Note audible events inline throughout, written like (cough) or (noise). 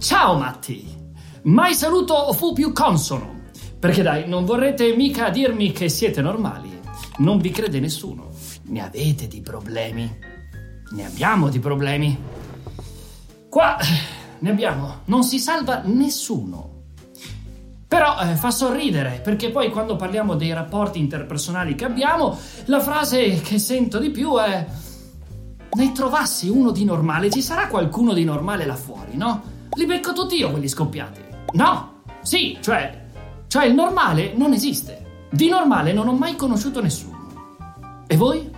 Ciao Matti! Mai saluto fu più consono. Perché dai, non vorrete mica dirmi che siete normali. Non vi crede nessuno. Ne avete di problemi. Ne abbiamo di problemi. Qua ne abbiamo. Non si salva nessuno. Però eh, fa sorridere, perché poi quando parliamo dei rapporti interpersonali che abbiamo, la frase che sento di più è... Ne trovassi uno di normale, ci sarà qualcuno di normale là fuori, no? Li becco tutti io quelli scoppiati. No! Sì, cioè... Cioè il normale non esiste. Di normale non ho mai conosciuto nessuno. E voi?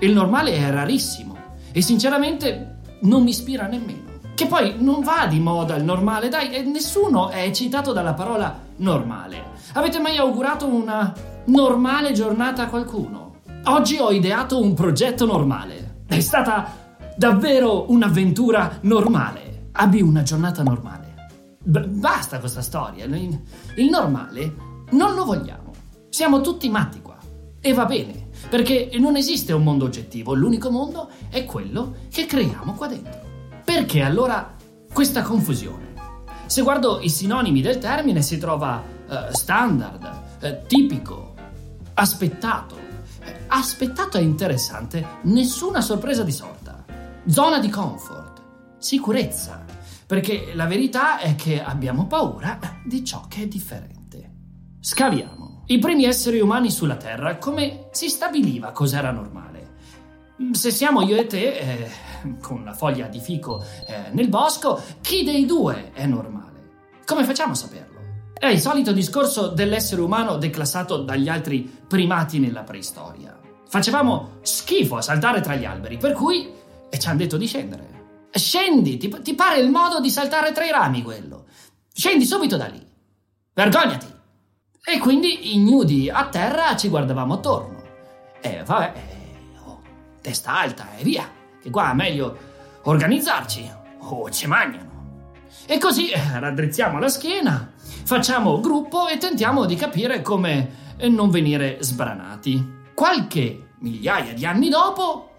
Il normale è rarissimo. E sinceramente non mi ispira nemmeno. Che poi non va di moda il normale, dai, nessuno è eccitato dalla parola normale. Avete mai augurato una normale giornata a qualcuno? Oggi ho ideato un progetto normale. È stata davvero un'avventura normale. Abbi una giornata normale. B- basta questa storia. Il normale non lo vogliamo. Siamo tutti matti qua. E va bene, perché non esiste un mondo oggettivo. L'unico mondo è quello che creiamo qua dentro. Perché allora questa confusione? Se guardo i sinonimi del termine si trova eh, standard, eh, tipico, aspettato. Eh, aspettato è interessante, nessuna sorpresa di sorta. Zona di comfort, sicurezza, perché la verità è che abbiamo paura di ciò che è differente. Scaviamo. I primi esseri umani sulla Terra, come si stabiliva cos'era normale? Se siamo io e te, eh, con la foglia di fico eh, nel bosco, chi dei due è normale? Come facciamo a saperlo? È il solito discorso dell'essere umano declassato dagli altri primati nella preistoria. Facevamo schifo a saltare tra gli alberi, per cui ci hanno detto di scendere. Scendi, ti, ti pare il modo di saltare tra i rami quello. Scendi subito da lì. Vergognati. E quindi, ignudi a terra, ci guardavamo attorno. E vabbè, eh, oh, testa alta e via. Che qua è meglio organizzarci o ci mangiano. E così eh, raddrizziamo la schiena, facciamo gruppo e tentiamo di capire come eh, non venire sbranati. Qualche migliaia di anni dopo,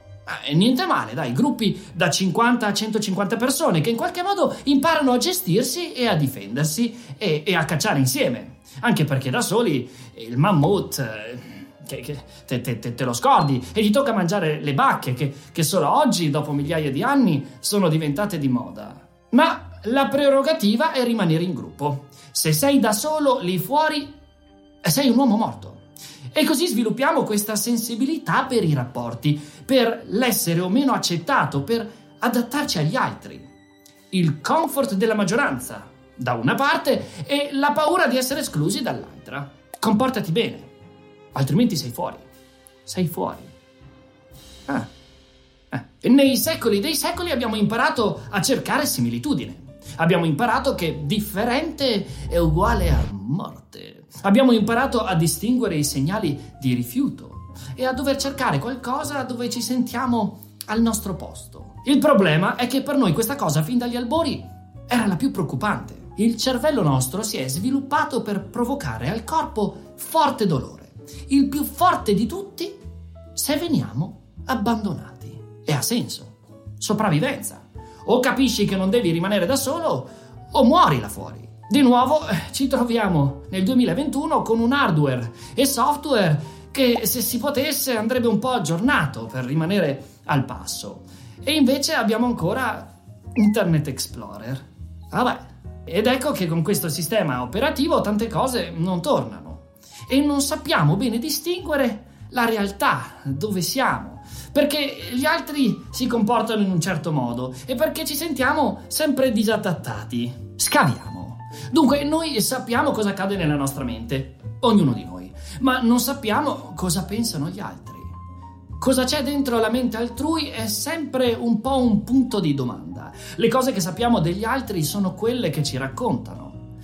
eh, niente male, dai, gruppi da 50 a 150 persone che in qualche modo imparano a gestirsi e a difendersi e, e a cacciare insieme. Anche perché da soli il mammut... eh, che, che te, te- te- lo scordi e ti tocca mangiare le bacche che, che solo oggi, dopo migliaia di anni, sono diventate di moda. Ma la prerogativa è rimanere in gruppo. Se sei da solo lì fuori, sei un uomo morto. E così sviluppiamo questa sensibilità per i rapporti, per l'essere o meno accettato, per adattarci agli altri. Il comfort della maggioranza, da una parte, e la paura di essere esclusi dall'altra. Comportati bene, altrimenti sei fuori. Sei fuori. Ah. Eh. E Nei secoli dei secoli abbiamo imparato a cercare similitudine. Abbiamo imparato che differente è uguale a morte. Abbiamo imparato a distinguere i segnali di rifiuto e a dover cercare qualcosa dove ci sentiamo al nostro posto. Il problema è che per noi questa cosa fin dagli albori era la più preoccupante. Il cervello nostro si è sviluppato per provocare al corpo forte dolore, il più forte di tutti se veniamo abbandonati. E ha senso. Sopravvivenza. O capisci che non devi rimanere da solo, o muori là fuori. Di nuovo eh, ci troviamo nel 2021 con un hardware e software che se si potesse andrebbe un po' aggiornato per rimanere al passo. E invece abbiamo ancora Internet Explorer. Vabbè, ed ecco che con questo sistema operativo tante cose non tornano e non sappiamo bene distinguere la realtà, dove siamo, perché gli altri si comportano in un certo modo e perché ci sentiamo sempre disadattati. Scaviamo. Dunque, noi sappiamo cosa accade nella nostra mente, ognuno di noi, ma non sappiamo cosa pensano gli altri. cosa c'è dentro la mente altrui è sempre un po' un punto di domanda. Le cose che sappiamo degli altri sono quelle che ci raccontano.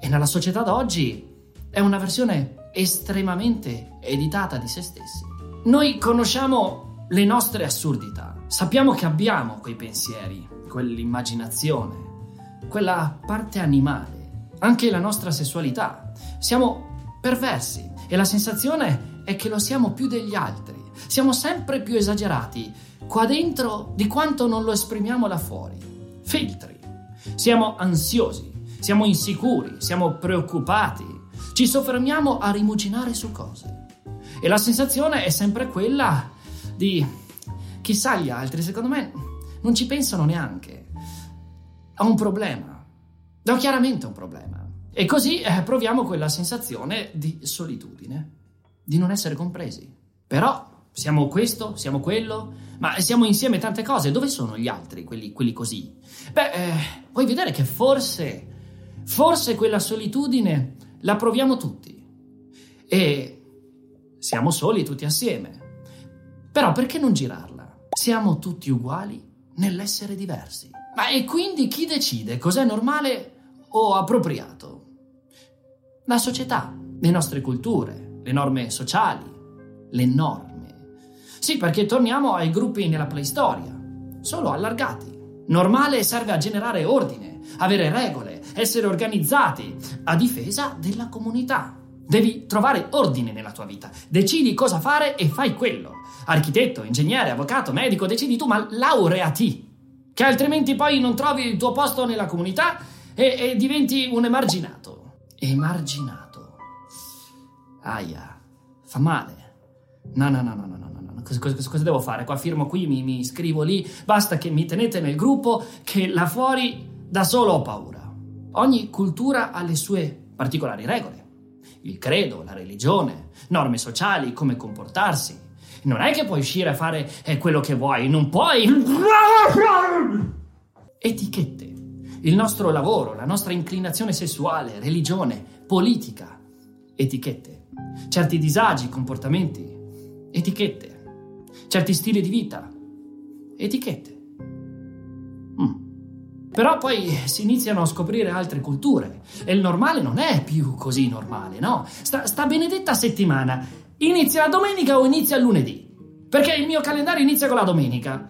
E nella società d'oggi è una versione estremamente editata di se stessi. Noi conosciamo le nostre assurdità, sappiamo che abbiamo quei pensieri, quell'immaginazione, quella parte animale, anche la nostra sessualità. Siamo perversi e la sensazione è che lo siamo più degli altri. Siamo sempre più esagerati qua dentro di quanto non lo esprimiamo là fuori. Filtri. Siamo ansiosi, siamo insicuri, siamo preoccupati. Ci soffermiamo a rimuginare su cose. E la sensazione è sempre quella di chissà gli altri, secondo me non ci pensano neanche. Ho un problema. Ho chiaramente un problema. E così eh, proviamo quella sensazione di solitudine, di non essere compresi. Però siamo questo, siamo quello, ma siamo insieme tante cose. Dove sono gli altri, quelli, quelli così? Beh, eh, puoi vedere che forse, forse quella solitudine la proviamo tutti. E siamo soli tutti assieme. Però perché non girarla? Siamo tutti uguali nell'essere diversi. Ma e quindi chi decide cos'è normale o appropriato? La società, le nostre culture, le norme sociali, le norme. Sì, perché torniamo ai gruppi nella preistoria, solo allargati. Normale serve a generare ordine, avere regole, essere organizzati a difesa della comunità. Devi trovare ordine nella tua vita. Decidi cosa fare e fai quello. Architetto, ingegnere, avvocato, medico, decidi tu, ma laureati. Che altrimenti poi non trovi il tuo posto nella comunità e, e diventi un emarginato. Emarginato. Aia, fa male. No, no, no, no, no, no. no. Cosa, cosa, cosa devo fare? Qua firmo qui, mi, mi iscrivo lì. Basta che mi tenete nel gruppo, che là fuori da solo ho paura. Ogni cultura ha le sue particolari regole. Il credo, la religione, norme sociali, come comportarsi. Non è che puoi uscire a fare eh, quello che vuoi, non puoi. Etichette. Il nostro lavoro, la nostra inclinazione sessuale, religione, politica. Etichette. Certi disagi, comportamenti. Etichette. Certi stili di vita. Etichette. Mm. Però poi si iniziano a scoprire altre culture e il normale non è più così normale, no? Sta, sta benedetta settimana inizia la domenica o inizia il lunedì? Perché il mio calendario inizia con la domenica.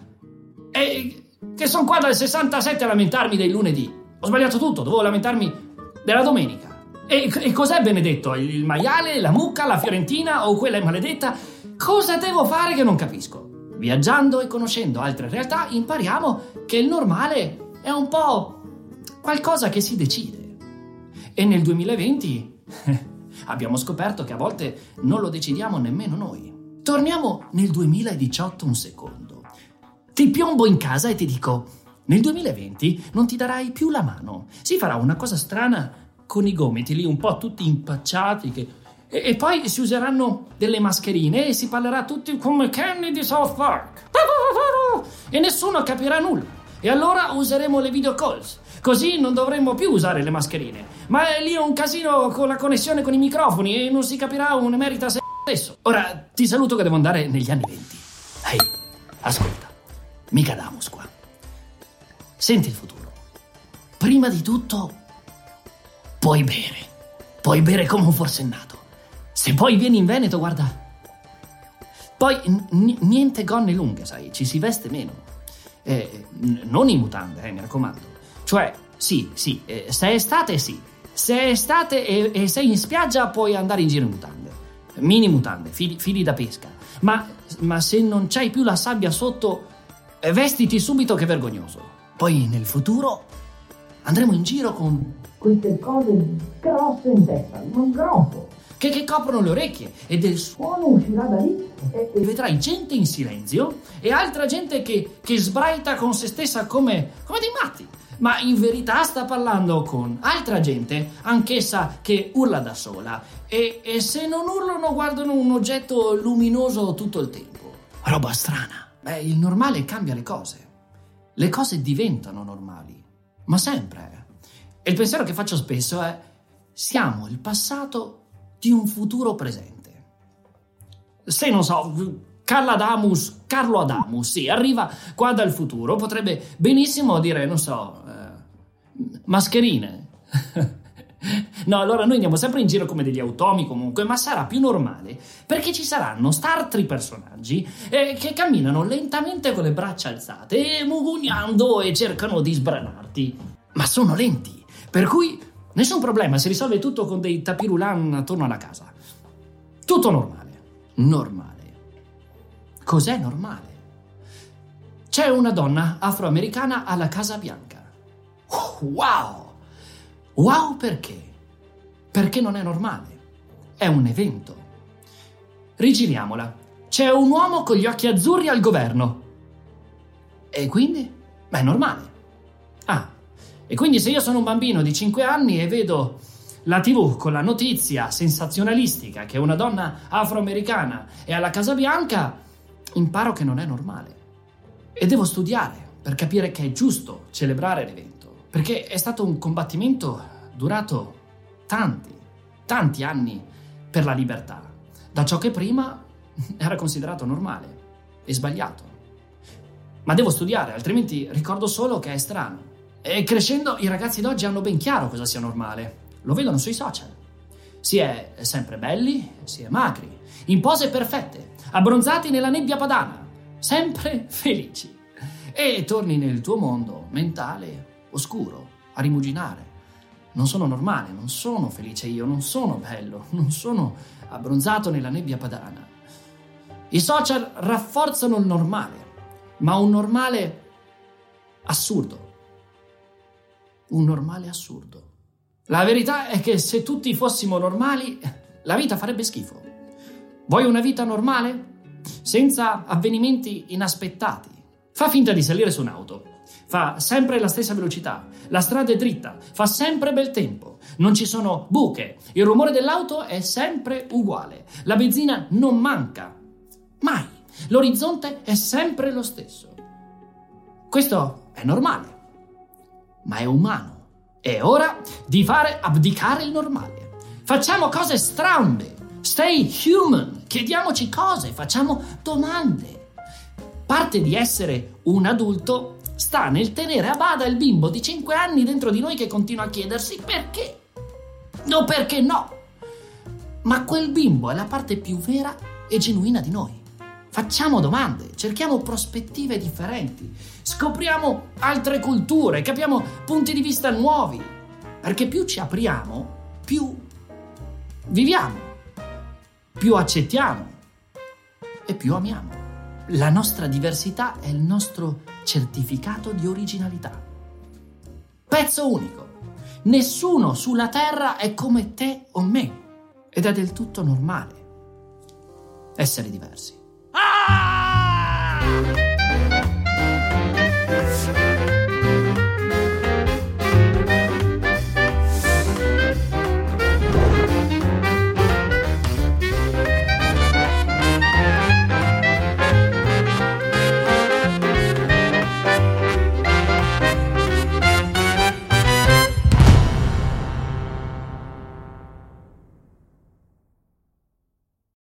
E che sono qua dal 67 a lamentarmi del lunedì. Ho sbagliato tutto, dovevo lamentarmi della domenica. E, e cos'è benedetto? Il maiale, la mucca, la fiorentina o quella è maledetta? Cosa devo fare che non capisco? Viaggiando e conoscendo altre realtà impariamo che il normale è un po' qualcosa che si decide. E nel 2020 (laughs) abbiamo scoperto che a volte non lo decidiamo nemmeno noi. Torniamo nel 2018 un secondo. Ti piombo in casa e ti dico, nel 2020 non ti darai più la mano. Si farà una cosa strana con i gomiti lì un po' tutti impacciati che... e, e, poi si useranno delle mascherine e si parlerà tutti come Kenny di South Park. (laughs) E nessuno capirà nulla. E allora useremo le video calls. Così non dovremmo più usare le mascherine. Ma è lì un casino con la connessione con i microfoni e non si capirà un emerita se stesso. Ora ti saluto che devo andare negli anni venti. Ehi, hey, ascolta, mica Damus qua. Senti il futuro. Prima di tutto, puoi bere. Puoi bere come un forsennato. Se poi vieni in Veneto, guarda. Poi n- niente gonne lunghe, sai, ci si veste meno. Eh, non in mutande, eh, mi raccomando. Cioè, sì, sì, eh, se è estate, sì. Se è estate e, e, sei in spiaggia, puoi andare in giro in mutande. Mini mutande, fili, fili da pesca. Ma, ma, se non c'hai più la sabbia sotto, vestiti subito che vergognoso. Poi nel futuro andremo in giro con queste cose grosse in testa, non grosso che, che coprono le orecchie e del suono uscirà da lì e, e vedrai gente in silenzio e altra gente che, che sbraita con se stessa come, come dei matti ma in verità sta parlando con altra gente, anch'essa che urla da sola, e, e, se non urlano guardano un oggetto luminoso tutto il tempo. Roba strana. Beh, il normale cambia le cose. Le cose diventano normali, ma sempre. E il pensiero che faccio spesso è, siamo il passato di un futuro presente. Se non so, Carlo Adamus, Carlo Adamus, sì, arriva qua dal futuro, potrebbe benissimo dire, non so, eh, mascherine. (laughs) no, allora noi andiamo sempre in giro come degli automi comunque, ma sarà più normale perché ci saranno startri personaggi eh, che camminano lentamente con le braccia alzate e mugugnando e cercano di sbranarti. Ma sono lenti, per cui nessun problema, si risolve tutto con dei tapirulan attorno alla casa. Tutto normale. Normale. Cos'è normale? C'è una donna afroamericana alla Casa Bianca. Wow! Wow perché? Perché non è normale. È un evento. Rigiriamola. C'è un uomo con gli occhi azzurri al governo. E quindi? Ma è normale. Ah, e quindi se io sono un bambino di 5 anni e vedo la TV con la notizia sensazionalistica che una donna afroamericana è alla Casa Bianca, imparo che non è normale. E devo studiare per capire che è giusto celebrare l'evento, perché è stato un combattimento durato tanti, tanti anni per la libertà, da ciò che prima (laughs) era considerato normale e sbagliato. Ma devo studiare, altrimenti ricordo solo che è strano. E crescendo i ragazzi d'oggi hanno ben chiaro cosa sia normale. Lo vedono sui social. Si è sempre belli, si è magri, in pose perfette, abbronzati nella nebbia padana, sempre (laughs) felici. E torni nel tuo mondo mentale oscuro, a rimuginare. Non sono normale, non sono felice io, non sono bello, (laughs) non sono abbronzato nella nebbia padana. I social rafforzano il normale, ma un normale assurdo. Un normale assurdo. La verità è che se tutti fossimo normali, la vita farebbe schifo. Vuoi una vita normale? Senza avvenimenti inaspettati. Fa finta di salire su un'auto. Fa sempre la stessa velocità. La strada è dritta. Fa sempre bel tempo. Non ci sono buche. Il rumore dell'auto è sempre uguale. La benzina non manca. Mai. L'orizzonte è sempre lo stesso. Questo è normale. Ma è umano. È ora di fare abdicare il normale. Facciamo cose strambe. Stay human. Chiediamoci cose, facciamo domande. Parte di essere un adulto sta nel tenere a bada il bimbo di 5 anni dentro di noi che continua a chiedersi perché. No, perché no. Ma quel bimbo è la parte più vera e genuina di noi. Facciamo domande, cerchiamo prospettive differenti, scopriamo altre culture, capiamo punti di vista nuovi, perché più ci apriamo, più viviamo, più accettiamo e più amiamo. La nostra diversità è il nostro certificato di originalità. Pezzo unico. Nessuno sulla Terra è come te o me ed è del tutto normale essere diversi. Ah!